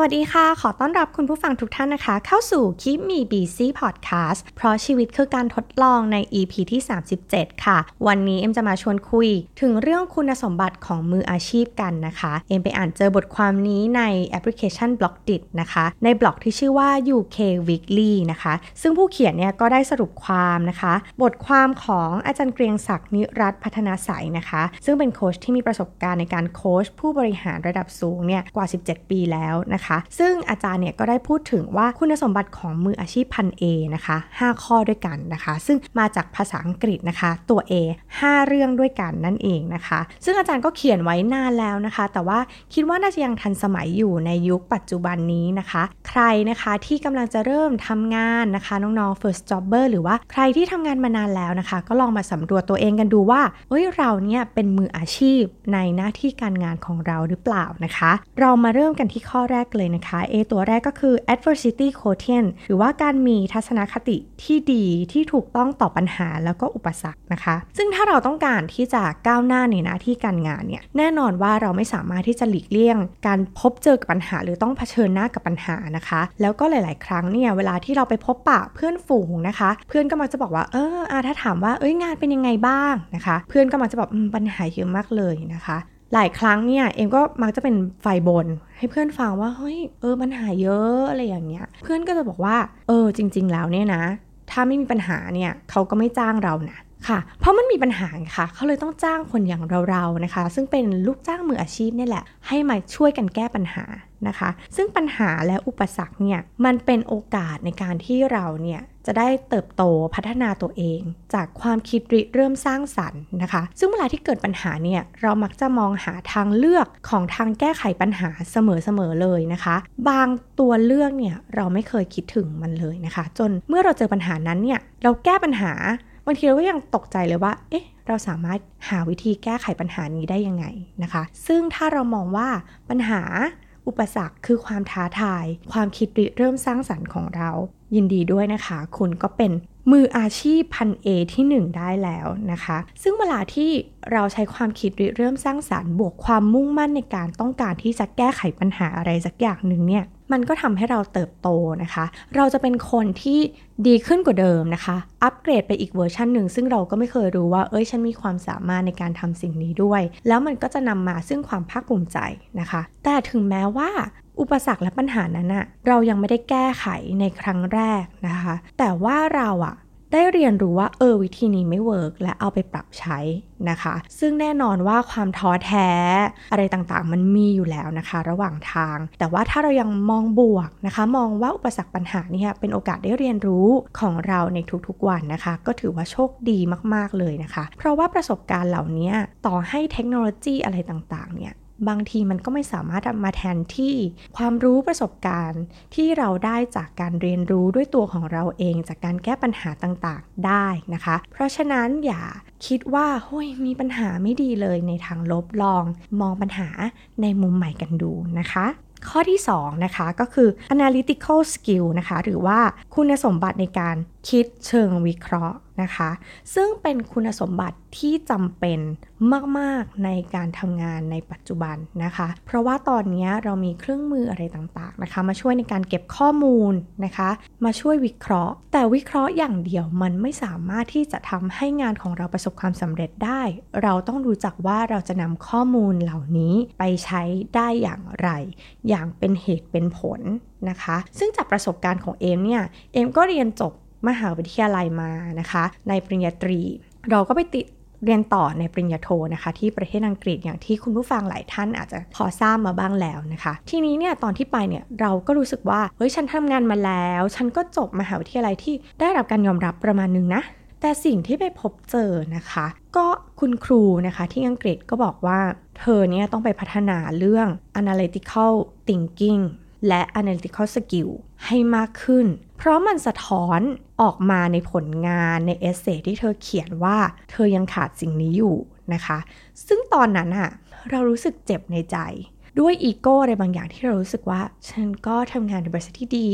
วัสดีค่ะ ขอต้อนรับคุณผู้ฟังทุกท่านนะคะ เข้าสู่ Keep Me Busy Podcast เพราะชีวิตคือการทดลองใน EP ที่ 37 ค่ะ วันนี้เอ็มจะมาชวนคุย ถึงเรื่องคุณสมบัติของมืออาชีพกันนะคะ เอ็มไปอ่านเจอบทความนี้ในแอปพลิเคชัน b l o กดินะคะ ในบล็อกที่ชื่อว่า UK Weekly นะคะ ซึ่งผู้เขียนเนี่ยก็ได้สรุปความนะคะ บทความของอาจารย์เกรียงศักดิ์นิรัติพัฒนะศัยนะคะ ซึ่งเป็นโค้ชที่มีประสบการณ์ในการโค้ชผู้บริหารระดับสูงเนี่ยกว่า 17 ปีแล้วนะคะซึ่งอาจารย์เนี่ยก็ได้พูดถึงว่าคุณสมบัติของมืออาชีพพันเอนะคะ 5 ข้อด้วยกันนะคะ ซึ่งมาจากภาษาอังกฤษนะคะ ตัว A 5 เรื่องด้วยกันนั่นเองนะคะ ซึ่งอาจารย์ก็เขียนไว้นานแล้วนะคะ แต่ว่าคิดว่าน่าจะยังทันสมัยอยู่ในยุคปัจจุบันนี้นะคะ ใครนะคะที่กำลังจะเริ่มทำงานนะคะน้องๆ first jobber หรือว่าใครที่ทำงานมานานแล้วนะคะ ก็ลองมาสำรวจตัวเองกันดูว่าเอ้ยเราเนี่ยเป็นมืออาชีพในหน้าที่การงานของเราหรือเปล่านะคะ เรามาเริ่มกันที่ข้อแรกเลยนะคะ A ตัวแรกก็คือ adversity quotient หรือว่าการมีทัศนคติที่ดีที่ถูกต้องต่อปัญหาแล้วก็อุปสรรคนะคะ ซึ่งถ้าเราต้องการที่จะก้าวหน้าในหน้าที่การงานเนี่ยแน่นอนว่าเราไม่สามารถที่จะหลีกเลี่ยง การพบเจอกับปัญหา หรือต้องเผชิญหน้ากับปัญหานะคะ แล้วก็หลาย ๆ ครั้งเนี่ยเวลาที่เราไปพบปะเพื่อนฝูงนะคะ เพื่อนก็มักจะบอกว่าเอออาถ้าถามว่าเอ้ยงานเป็นยังไงบ้างนะคะ เพื่อนก็มักจะบอกปัญหาเยอะมากเลยนะคะ หลายครั้งเนี่ยเอ็มก็มักจะเป็นไฟบน ให้เพื่อนฟังว่าเฮ้ยเออปัญหาเยอะอะไรอย่างเงี้ย เพื่อนก็จะบอกว่า เออจริง ๆ แล้วเนี่ยนะ ถ้าไม่มีปัญหาเนี่ยเขาก็ไม่จ้างเรานะ ค่ะ เพราะมันมีปัญหาค่ะ เขาเลยต้องจ้างคนอย่างเราๆนะคะ ซึ่งเป็นลูกจ้างมืออาชีพนี่แหละ ให้มาช่วยกันแก้ปัญหานะคะ ซึ่งปัญหาและอุปสรรคเนี่ย มันเป็นโอกาสในการที่เราเนี่ยจะได้เติบโตพัฒนาตัวเอง จากความคิดริเริ่มสร้างสรรค์นะคะ ซึ่งเวลาที่เกิดปัญหาเนี่ยเรามักจะมองหาทางเลือกของทางแก้ไขปัญหาเสมอๆเลยนะคะ บางตัวเลือกเนี่ยเราไม่เคยคิดถึงมันเลยนะคะ จนเมื่อเราเจอปัญหานั้นเนี่ยเราแก้ปัญหา บางทีเราก็ยังตกใจเลยว่า เอ๊ะ เราสามารถหาวิธีแก้ไขปัญหานี้ได้ยังไงนะคะ ซึ่งถ้าเรามองว่าปัญหาอุปสรรคคือความท้าทาย ความคิดริเริ่มสร้างสรรค์ของเรา ยินดีด้วยนะคะ คุณก็เป็นมืออาชีพพันเอที่ 1 ได้แล้วนะคะ ซึ่งเวลาที่เราใช้ความคิดริเริ่มสร้างสารรค์ บวกความมุ่งมั่นในการต้องการที่จะแก้ไขปัญหาอะไรสักอย่างหนึ่งเนี่ย มันก็ทำให้เราเติบโตนะคะ เราจะเป็นคนที่ดีขึ้นกว่าเดิมนะคะ อัปเกรดไปอีกเวอร์ชันหนึ่ง ซึ่งเราก็ไม่เคยรู้ว่า เอ้ย ฉันมีความสามารถในการทำสิ่งนี้ด้วย แล้วมันก็จะนำมาซึ่งความภาคภูมิใจนะคะ แต่ถึงแม้ว่าอุปสรรคและปัญหานั้นอะเรายังไม่ได้แก้ไขในครั้งแรกนะคะ แต่ว่าเราอะ ได้เรียนรู้ว่าเออวิธีนี้ไม่เวิร์กและเอาไปปรับใช้นะคะ ซึ่งแน่นอนว่าความท้อแท้อะไรต่างๆ มันมีอยู่แล้วนะคะ ระหว่างทาง แต่ว่าถ้าเรายังมองบวกนะคะ มองว่าอุปสรรคปัญหานี่เป็นโอกาสได้เรียนรู้ของเราในทุกๆวันนะคะ ก็ถือว่าโชคดีมากๆเลยนะคะ เพราะว่าประสบการณ์เหล่านี้ต่อให้เทคโนโลยีอะไรต่างๆเนี่ย บางทีมันก็ไม่สามารถมาแทนที่ความรู้ประสบการณ์ ที่เราได้จากการเรียนรู้ด้วยตัวของเราเอง จากการแก้ปัญหาต่างๆได้นะคะ เพราะฉะนั้นอย่าคิดว่าเฮ้ยมีปัญหาไม่ดีเลยในทางลบลอง มองปัญหาในมุมใหม่กันดูนะคะข้อที่ 2 นะคะ ก็คือ analytical skill นะคะ หรือว่าคุณสมบัติในการ คิดเชิงวิเคราะห์นะคะ ซึ่งเป็นคุณสมบัติที่จำเป็นมาก ๆ ในการทำงานในปัจจุบันนะคะ เพราะว่าตอนนี้เรามีเครื่องมืออะไรต่าง ๆ นะคะ มาช่วยในการเก็บข้อมูลนะคะ มาช่วยวิเคราะห์ แต่วิเคราะห์อย่างเดียวมันไม่สามารถที่จะทำให้งานของเราประสบความสำเร็จได้ เราต้องรู้จักว่าเราจะนำข้อมูลเหล่านี้ไปใช้ได้อย่างไร อย่างเป็นเหตุเป็นผลนะคะ ซึ่งจากประสบการณ์ของเอมเนี่ย เอมก็เรียนจบ มหาวิทยาลัยมานะคะ ในปริญญาตรี เราก็ไปติดเรียนต่อในปริญญาโทนะคะ ที่ประเทศอังกฤษอย่างที่คุณผู้ฟังหลายท่านอาจจะพอทราบมาบ้างแล้วนะคะ ทีนี้เนี่ยตอนที่ไปเนี่ยเราก็รู้สึกว่าเฮ้ยฉันทำงานมาแล้ว ฉันก็จบมหาวิทยาลัยที่ได้รับการยอมรับประมาณนึงนะแต่สิ่งที่ไปพบเจอนะคะ ก็คุณครูนะคะที่อังกฤษก็บอกว่าเธอเนี่ยต้องไปพัฒนาเรื่อง analytical thinking และ analytical skill ให้มากขึ้น เพราะมันสะท้อนออกมาในผลงานในเอเซที่เธอเขียนว่าเธอยังขาดสิ่งนี้อยู่นะคะ ซึ่งตอนนั้นอะเรารู้สึกเจ็บในใจ ด้วยอีโก้อะไรบางอย่างที่เรารู้สึกว่า ฉันก็ทำงานในบริษัทที่ดี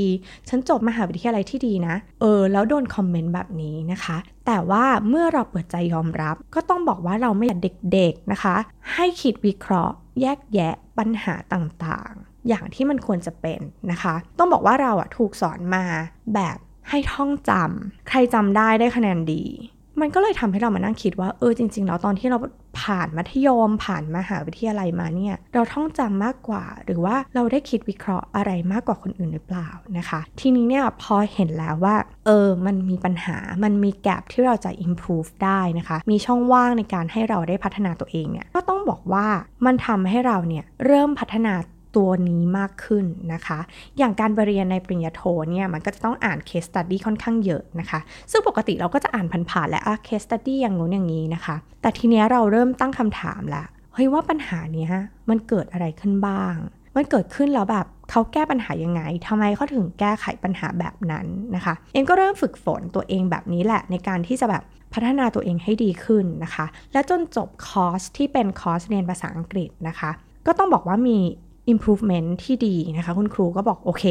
ฉันจบมหาวิทยาลัยที่ดีนะ เออ แล้วโดนคอมเมนต์แบบนี้นะคะ แต่ว่าเมื่อเราเปิดใจยอมรับ ก็ต้องบอกว่าเราไม่อยากเด็กๆนะคะ ให้คิดวิเคราะห์ แยกแยะปัญหาต่างๆ อย่างที่มันควรจะเป็นนะคะ ต้องบอกว่าเราอะถูกสอนมาแบบให้ท่องจำใครจำได้ได้คะแนนดี มันก็เลยทำให้เรามานั่งคิดว่าเออจริงๆแล้วตอนที่เราผ่านมัธยม ผ่านมหาวิทยาลัยมาเนี่ย เราท่องจำมากกว่า หรือว่าเราได้คิดวิเคราะห์อะไรมากกว่าคนอื่นหรือเปล่านะคะ ทีนี้เนี่ยพอเห็นแล้วว่า เออ มันมีปัญหา มันมีแกลบที่เราจะ improve ได้นะคะ มีช่องว่างในการให้เราได้พัฒนาตัวเองเนี่ย ก็ต้องบอกว่ามันทำให้เราเนี่ยเริ่มพัฒนา ตัวนี้มากขึ้นนะคะ อย่างการไปเรียนในปริญญาโทเนี่ยมันก็จะต้องอ่าน case study ค่อนข้างเยอะนะคะ ซึ่งปกติเราก็จะอ่านผ่านๆและอะ case study อย่างงู้นอย่างนี้นะคะ แต่ทีเนี้ยเราเริ่มตั้งคำถามละเฮ้ยว่าปัญหาเนี้ยมันเกิดอะไรขึ้นบ้าง มันเกิดขึ้นแล้วแบบเขาแก้ปัญหายังไงทำไมเขาถึงแก้ไขปัญหาแบบนั้นนะคะ เอ็มก็เริ่มฝึกฝนตัวเองแบบนี้แหละในการที่จะแบบพัฒนาตัวเองให้ดีขึ้นนะคะ และจนจบคอร์สที่เป็นคอร์สเรียนภาษาอังกฤษนะคะ ก็ต้องบอกว่ามี improvement ที่ดีนะคะ คุณครูก็บอกโอเค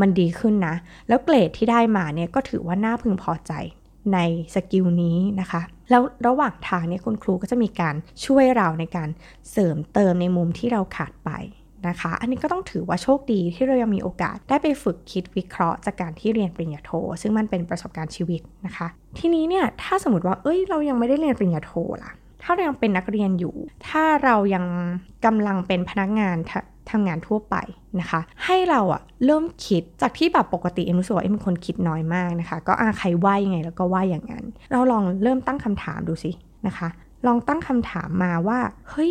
มันดีขึ้นนะ แล้วเกรดที่ได้มาเนี่ยก็ถือว่าน่าพึงพอใจใน skill นี้นะคะ แล้วระหว่างทางเนี่ยคุณครูก็จะมีการช่วยเราในการเสริมเติมในมุมที่เราขาดไปนะคะ อันนี้ก็ต้องถือว่าโชคดีที่เรายังมีโอกาสได้ไปฝึกคิดวิเคราะห์จากการที่เรียนปริญญาโท ซึ่งมันเป็นประสบการณ์ชีวิตนะคะ ทีนี้เนี่ยถ้าสมมติว่าเอ้ยเรายังไม่ได้เรียนปริญญาโทล่ะถ้าเรายังเป็นนักเรียนอยู่ ถ้าเรายังกำลังเป็นพนักงาน ทำงานทั่วไปนะคะ ให้เราอะเริ่มคิดจากที่แบบปกติเอ็มรู้สึกว่าเอ็มเป็นคนคิดน้อยมากนะคะ ก็อาใครว่ายังไงแล้วก็ว่าอย่างนั้น เราลองเริ่มตั้งคำถามดูสินะคะ ลองตั้งคำถามมาว่าเฮ้ย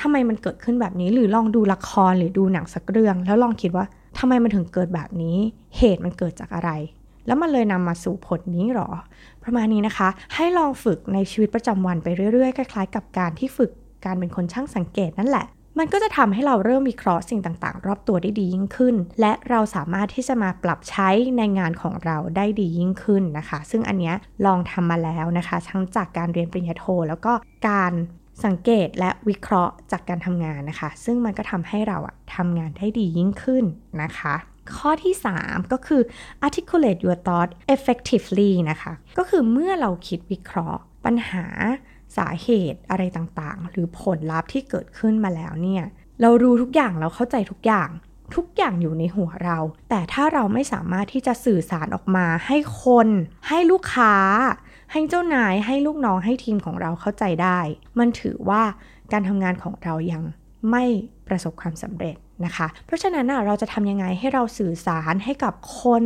ทำไมมันเกิดขึ้นแบบนี้ หรือลองดูละครหรือดูหนังสักเรื่อง แล้วลองคิดว่าทำไมมันถึงเกิดแบบนี้ เหตุมันเกิดจากอะไร แล้วมันเลยนำมาสู่ผลนี้หรอ ประมาณนี้นะคะ ให้ลองฝึกในชีวิตประจำวันไปเรื่อยๆ คล้ายๆ กับการที่ฝึกการเป็นคนช่างสังเกตนั่นแหละ มันก็จะทำให้เราเริ่มวิเคราะห์สิ่งต่างๆ รอบตัวได้ดียิ่งขึ้น และเราสามารถที่จะมาปรับใช้ในงานของเราได้ดียิ่งขึ้นนะคะ ซึ่งอันนี้ลองทำมาแล้วนะคะ ทั้งจากการเรียนปริญญาโท แล้วก็การสังเกตและวิเคราะห์จากการทำงานนะคะ ซึ่งมันก็ทำให้เราอะทำงานได้ดียิ่งขึ้นนะคะ ข้อที่ 3 ก็คือ articulate your thought effectively นะคะ ก็คือเมื่อเราคิดวิเคราะห์ปัญหา สาเหตุอะไรต่างๆ หรือผลลัพธ์ที่เกิดขึ้นมาแล้วเนี่ย เรารู้ทุกอย่างเราเข้าใจทุกอย่าง ทุกอย่างอยู่ในหัวเรา แต่ถ้าเราไม่สามารถที่จะสื่อสารออกมาให้คน ให้ลูกค้า ให้เจ้านาย ให้ลูกน้อง ให้ทีมของเราเข้าใจได้ มันถือว่าการทำงานของเรายังไม่ ประสบความสำเร็จนะคะ เพราะฉะนั้นเราจะทำยังไงให้เราสื่อสารให้กับคน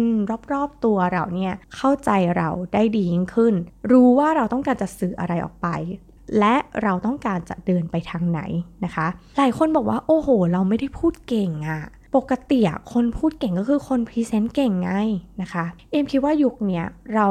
รอบๆตัวเราเนี่ยเข้าใจเราได้ดียิ่งขึ้น รู้ว่าเราต้องการจะสื่ออะไรออกไป และเราต้องการจะเดินไปทางไหนนะคะ หลายคนบอกว่า โอ้โห เราไม่ได้พูดเก่งอะปกติคนพูดเก่งก็คือคน present เก่งไงนะคะ เอ็มคิดว่ายุคนี้เรา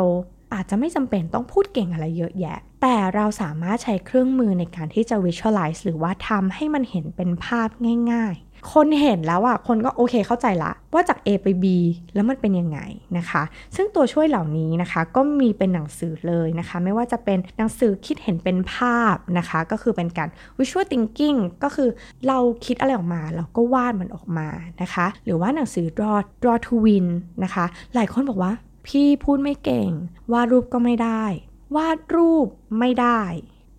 อาจจะไม่จำเป็นต้องพูดเก่งอะไรเยอะแยะ แต่เราสามารถใช้เครื่องมือในการที่จะ visualize หรือว่าทำให้มันเห็นเป็นภาพง่ายๆ คนเห็นแล้วอะคนก็โอเคเข้าใจละ ว่าจาก A ไป B แล้วมันเป็นยังไงนะคะ ซึ่งตัวช่วยเหล่านี้นะคะก็มีเป็นหนังสือเลยนะคะ ไม่ว่าจะเป็นหนังสือคิดเห็นเป็นภาพนะคะ ก็คือเป็นการ visual thinking ก็คือเราคิดอะไรออกมาเราก็วาดมันออกมานะคะ หรือว่าหนังสือ draw draw to win นะคะ หลายคนบอกว่า พี่พูดไม่เก่ง วาดรูปก็ไม่ได้ วาดรูปไม่ได้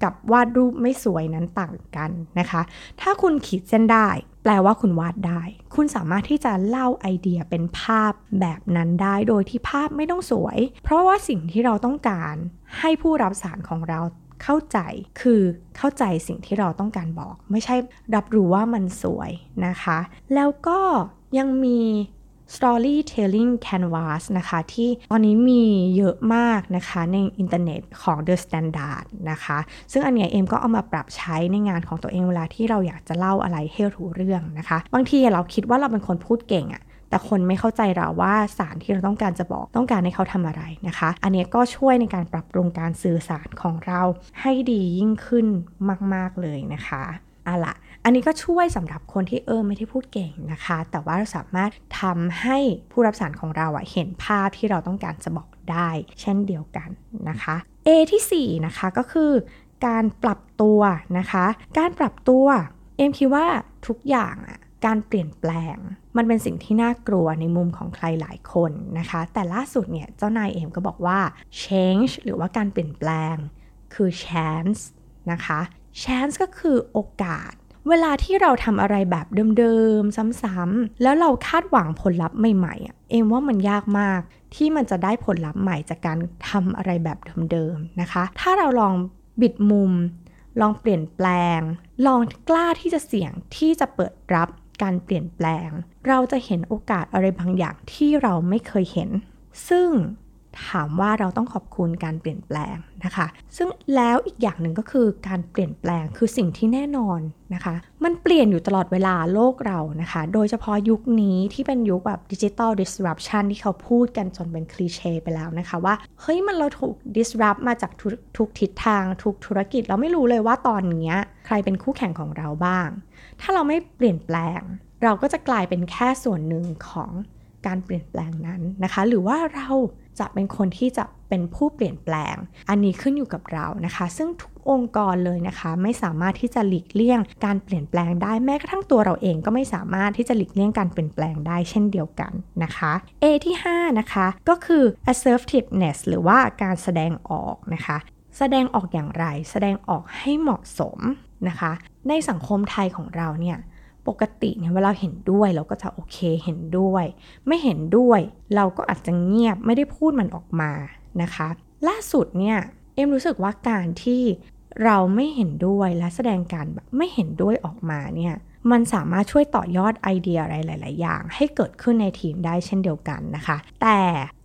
กับวาดรูปไม่สวยนั้นต่างกันนะคะ ถ้าคุณขีดเส้นได้ แปลว่าคุณวาดได้ คุณสามารถที่จะเล่าไอเดียเป็นภาพแบบนั้นได้ โดยที่ภาพไม่ต้องสวย เพราะว่าสิ่งที่เราต้องการให้ผู้รับสารของเราเข้าใจคือเข้าใจสิ่งที่เราต้องการบอก ไม่ใช่รับรู้ว่ามันสวยนะคะ แล้วก็ยังมี Storytelling Canvas นะคะ ที่ตอนนี้มีเยอะมากนะคะในอินเทอร์เน็ตของ The Standard นะคะ ซึ่งอันเนี้ยเอ็มก็เอามาปรับใช้ในงานของตัวเองเวลาที่เราอยากจะเล่าอะไรให้รู้เรื่องนะคะ บางทีเราคิดว่าเราเป็นคนพูดเก่งอะแต่คนไม่เข้าใจเราว่าสารที่เราต้องการจะบอกต้องการให้เขาทำอะไรนะคะ อันนี้ก็ช่วยในการปรับปรุงการสื่อสารของเราให้ดียิ่งขึ้นมาก ๆ เลยนะคะอะละ อันนี้ก็ช่วยสำหรับคนที่เออไม่ได้พูดเก่งนะคะ แต่ว่าเราสามารถทำให้ผู้รับสารของเราอะเห็นภาพที่เราต้องการจะบอกได้ เช่นเดียวกันนะคะ A ที่4นะคะก็คือการปรับตัวนะคะ การปรับตัวเอ็มคิดว่าทุกอย่างอะการเปลี่ยนแปลง มันเป็นสิ่งที่น่ากลัวในมุมของใครหลายคนนะคะ แต่ล่าสุดเนี่ยเจ้านายเอ็มก็บอกว่า change หรือว่าการเปลี่ยนแปลงคือ chance นะคะ chance ก็คือโอกาส เวลาที่เราทำอะไรแบบเดิมๆ ซ้ำๆ แล้วเราคาดหวังผลลัพธ์ใหม่ๆอะเอ็มว่ามันยากมากที่มันจะได้ผลลัพธ์ใหม่จากการทำอะไรแบบเดิมๆ นะคะ ถ้าเราลองบิดมุม ลองเปลี่ยนแปลง ลองกล้าที่จะเสี่ยงที่จะเปิดรับการเปลี่ยนแปลง เราจะเห็นโอกาสอะไรบางอย่างที่เราไม่เคยเห็น ซึ่ง ถามว่าเราต้องขอบคุณการเปลี่ยนแปลงนะคะ ซึ่งแล้วอีกอย่างหนึ่งก็คือการเปลี่ยนแปลงคือสิ่งที่แน่นอนนะคะ มันเปลี่ยนอยู่ตลอดเวลาโลกเรานะคะ โดยเฉพาะยุคนี้ที่เป็นยุคแบบดิจิตอล disruption ที่เขาพูดกันจนเป็นคลีเช่ไปแล้วนะคะว่า เฮ้ยมันเราถูก disrupt มาจากทุกทิศทาง ทุกธุรกิจเราไม่รู้เลยว่าตอนนี้ใครเป็นคู่แข่งของเราบ้าง ถ้าเราไม่เปลี่ยนแปลง เราก็จะกลายเป็นแค่ส่วนหนึ่งของการเปลี่ยนแปลงนั้นนะคะ หรือว่าเรา จะเป็นคนที่จะเป็นผู้เปลี่ยนแปลง อันนี้ขึ้นอยู่กับเรานะคะ ซึ่งทุกองค์กรเลยนะคะ ไม่สามารถที่จะหลีกเลี่ยงการเปลี่ยนแปลงได้แม้กระทั่งตัวเราเองก็ไม่สามารถที่จะหลีกเลี่ยงการเปลี่ยนแปลงได้เช่นเดียวกันนะคะ A ที่ 5 นะคะ ก็คือ assertiveness หรือว่าการแสดงออกนะคะ แสดงออกอย่างไร แสดงออกให้เหมาะสมนะคะ ในสังคมไทยของเราเนี่ย ปกติเนี่ยเวลาเห็นด้วยเราก็จะโอเคเห็นด้วย ไม่เห็นด้วย เราก็อาจจะเงียบไม่ได้พูดมันออกมานะคะ ล่าสุดเนี่ยเอ็มรู้สึกว่าการที่เราไม่เห็นด้วยและแสดงการแบบไม่เห็นด้วยออกมาเนี่ยมันสามารถช่วยต่อยอดไอเดียอะไรหลาย ๆ อย่าง ให้เกิดขึ้นในทีมได้เช่นเดียวกันนะคะ แต่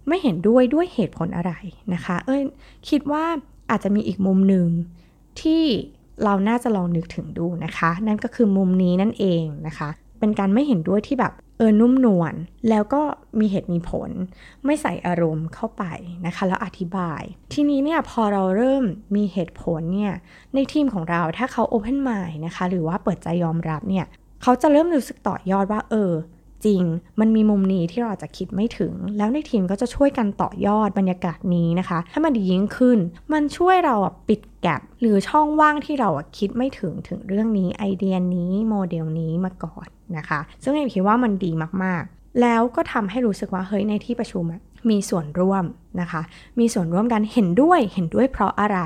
ไม่เห็นด้วยด้วยเหตุผลอะไรนะคะ เอ้ยคิดว่าอาจจะมีอีกมุมหนึ่งที่ เราน่าจะลองนึกถึงดูนะคะ นั่นก็คือมุมนี้นั่นเองนะคะ เป็นการไม่เห็นด้วยที่แบบเออนุ่มนวลแล้วก็มีเหตุมีผล ไม่ใส่อารมณ์เข้าไปนะคะ แล้วอธิบาย ทีนี้เนี่ยพอเราเริ่มมีเหตุผลเนี่ยในทีมของเราถ้าเขา Open Mind นะคะ หรือว่าเปิดใจยอมรับเนี่ยเขาจะเริ่มรู้สึกต่อยอดว่าเออ จริง มันมีมุมนี้ที่เราอาจจะคิดไม่ถึง แล้วในทีมก็จะช่วยกันต่อยอดบรรยากาศนี้นะคะ ให้มันดียิ่งขึ้น มันช่วยเราปิดแกลบหรือช่องว่างที่เราคิดไม่ถึงถึงเรื่องนี้ไอเดียนี้โมเดลนี้มาก่อนนะคะ ซึ่งเอ็มคิดว่ามันดีมากๆ แล้วก็ทำให้รู้สึกว่าเฮ้ยในที่ประชุมมีส่วนร่วมนะคะ มีส่วนร่วมกันเห็นด้วยเห็นด้วยเพราะอะไร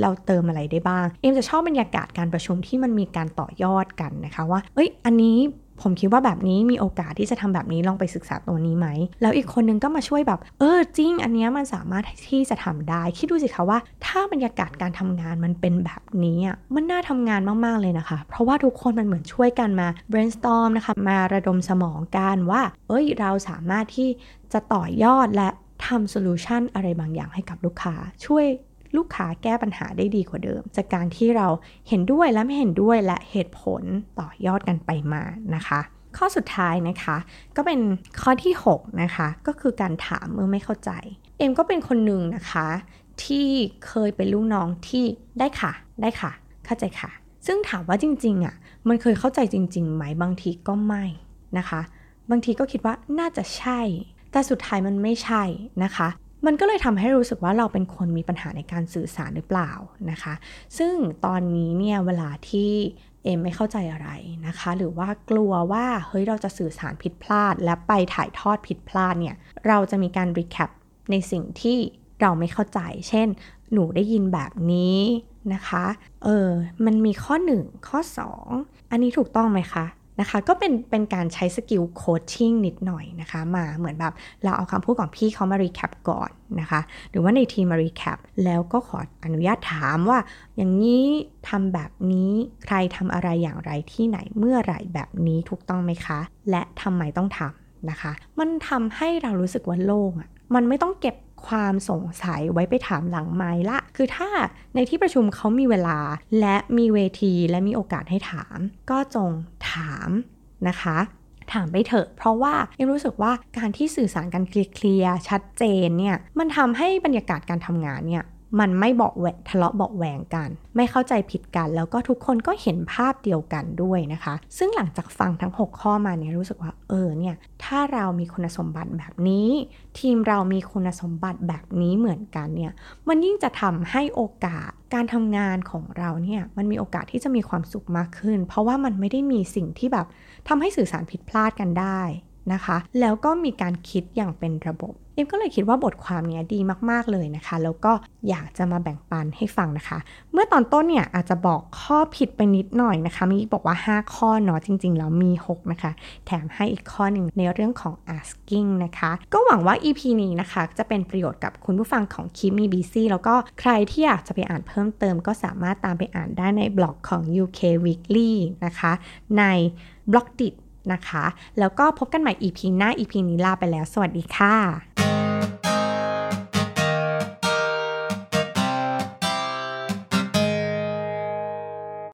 เราเติมอะไรได้บ้าง เอ็มจะชอบบรรยากาศการประชุมที่มันมีการต่อยอดกันนะคะว่า เอ้ย อันนี้ ผมคิดว่าแบบนี้มีโอกาสที่จะทำแบบนี้ลองไปศึกษาตัวนี้ไหม แล้วอีกคนนึงก็มาช่วยแบบ เออจริง อันนี้มันสามารถที่จะทำได้ คิดดูสิคะว่า ถ้าบรรยากาศการทำงานมันเป็นแบบนี้อะมันน่าทำงานมากๆเลยนะคะ เพราะว่าทุกคนมันเหมือนช่วยกันมา brainstorm นะคะ มาระดมสมองกันว่า เอ้ยเราสามารถที่จะต่อยอดและทำโซลูชันอะไรบางอย่างให้กับลูกค้า ช่วย ลูกค้าแก้ปัญหาได้ดีกว่าเดิม จากการที่เราเห็นด้วยและไม่เห็นด้วยและเหตุผลต่อยอดกันไปมานะคะข้อสุดท้ายนะคะก็เป็นข้อที่ 6 นะคะ ก็คือการถามเมื่อไม่เข้าใจ เอ็มก็เป็นคนหนึ่งนะคะ ที่เคยเป็นลูกน้องที่ได้ค่ะ ได้ค่ะ เข้าใจค่ะ ซึ่งถามว่าจริงๆอะ่ะมันเคยเข้าใจจริงๆไหมบางทีก็ไม่นะคะ บางทีก็คิดว่าน่าจะใช่ แต่สุดท้ายมันไม่ใช่นะคะ มันก็เลยทำให้รู้สึกว่าเราเป็นคนมีปัญหาในการสื่อสารหรือเปล่านะคะ ซึ่งตอนนี้เนี่ยเวลาที่เอมไม่เข้าใจอะไรนะคะ หรือว่ากลัวว่าเฮ้ยเราจะสื่อสารผิดพลาด และไปถ่ายทอดผิดพลาดเนี่ยเราจะมีการ recap ในสิ่งที่เราไม่เข้าใจ เช่น หนูได้ยินแบบนี้นะคะ เออ มันมีข้อ 1 ข้อ 2 อันนี้ถูกต้องไหมคะ นะคะก็เป็นเป็นการใช้ skill coaching นิดหน่อยนะคะมาเหมือนแบบเราเอาคำพูดของพี่เขามา recap ก่อนนะคะหรือว่าในทีมมา recap แล้วก็ขออนุญาตถามว่า อย่างนี้ทำแบบนี้ใครทำอะไรอย่างไรที่ไหนเมื่อไหร่แบบนี้ถูกต้องไหมคะ และทำไมต้องทำนะคะ มันทำให้เรารู้สึกว่าโล่งอะ่ะมันไม่ต้องเก็บ ความสงสัยไว้ไปถามหลังไม้ละ คือถ้าในที่ประชุมเขามีเวลาและมีเวทีและมีโอกาสให้ถาม ก็จงถามนะคะ ถามไปเถอะ เพราะว่าเอ็มรู้สึกว่าการที่สื่อสารกันเคลียร์ชัดเจนเนี่ย มันทำให้บรรยากาศการทำงานเนี่ย มันไม่บอกแหวทะเลาะเบาแหวงกัน ไม่เข้าใจผิดกัน แล้วก็ทุกคนก็เห็นภาพเดียวกันด้วยนะคะ ซึ่งหลังจากฟังทั้ง 6 ข้อมาเนี่ยรู้สึกว่าเออเนี่ยถ้าเรามีคุณสมบัติแบบนี้ ทีมเรามีคุณสมบัติแบบนี้เหมือนกันเนี่ยมันยิ่งจะทำให้โอกาสการทำงานของเราเนี่ยมันมีโอกาสที่จะมีความสุขมากขึ้น เพราะว่ามันไม่ได้มีสิ่งที่แบบทำให้สื่อสารผิดพลาดกันได้ นะคะ แล้วก็มีการคิดอย่างเป็นระบบเอ็มก็เลยคิดว่าบทความนี้ดีมาก ๆ เลยนะคะ แล้วก็อยากจะมาแบ่งปันให้ฟังนะคะ เมื่อตอนต้นเนี่ยอาจจะบอกข้อผิดไปนิดหน่อยนะคะมีบอกว่า 5 ข้อเนาะจริง ๆ แล้วมี 6 นะคะ แถมให้อีกข้อหนึ่งในเรื่องของ asking นะคะ ก็หวังว่า EP นี้นะคะ จะเป็นประโยชน์กับคุณผู้ฟังของคิมีบีซีแล้วก็ใครที่อยากจะไปอ่านเพิ่มเติม ก็สามารถตามไปอ่านได้ในบล็อกของ UK Weekly นะคะ ใน b l o g d i t นะคะ แล้วก็พบกันใหม่ EP หน้า EP นี้ลาไปแล้ว สวัสดีค่ะ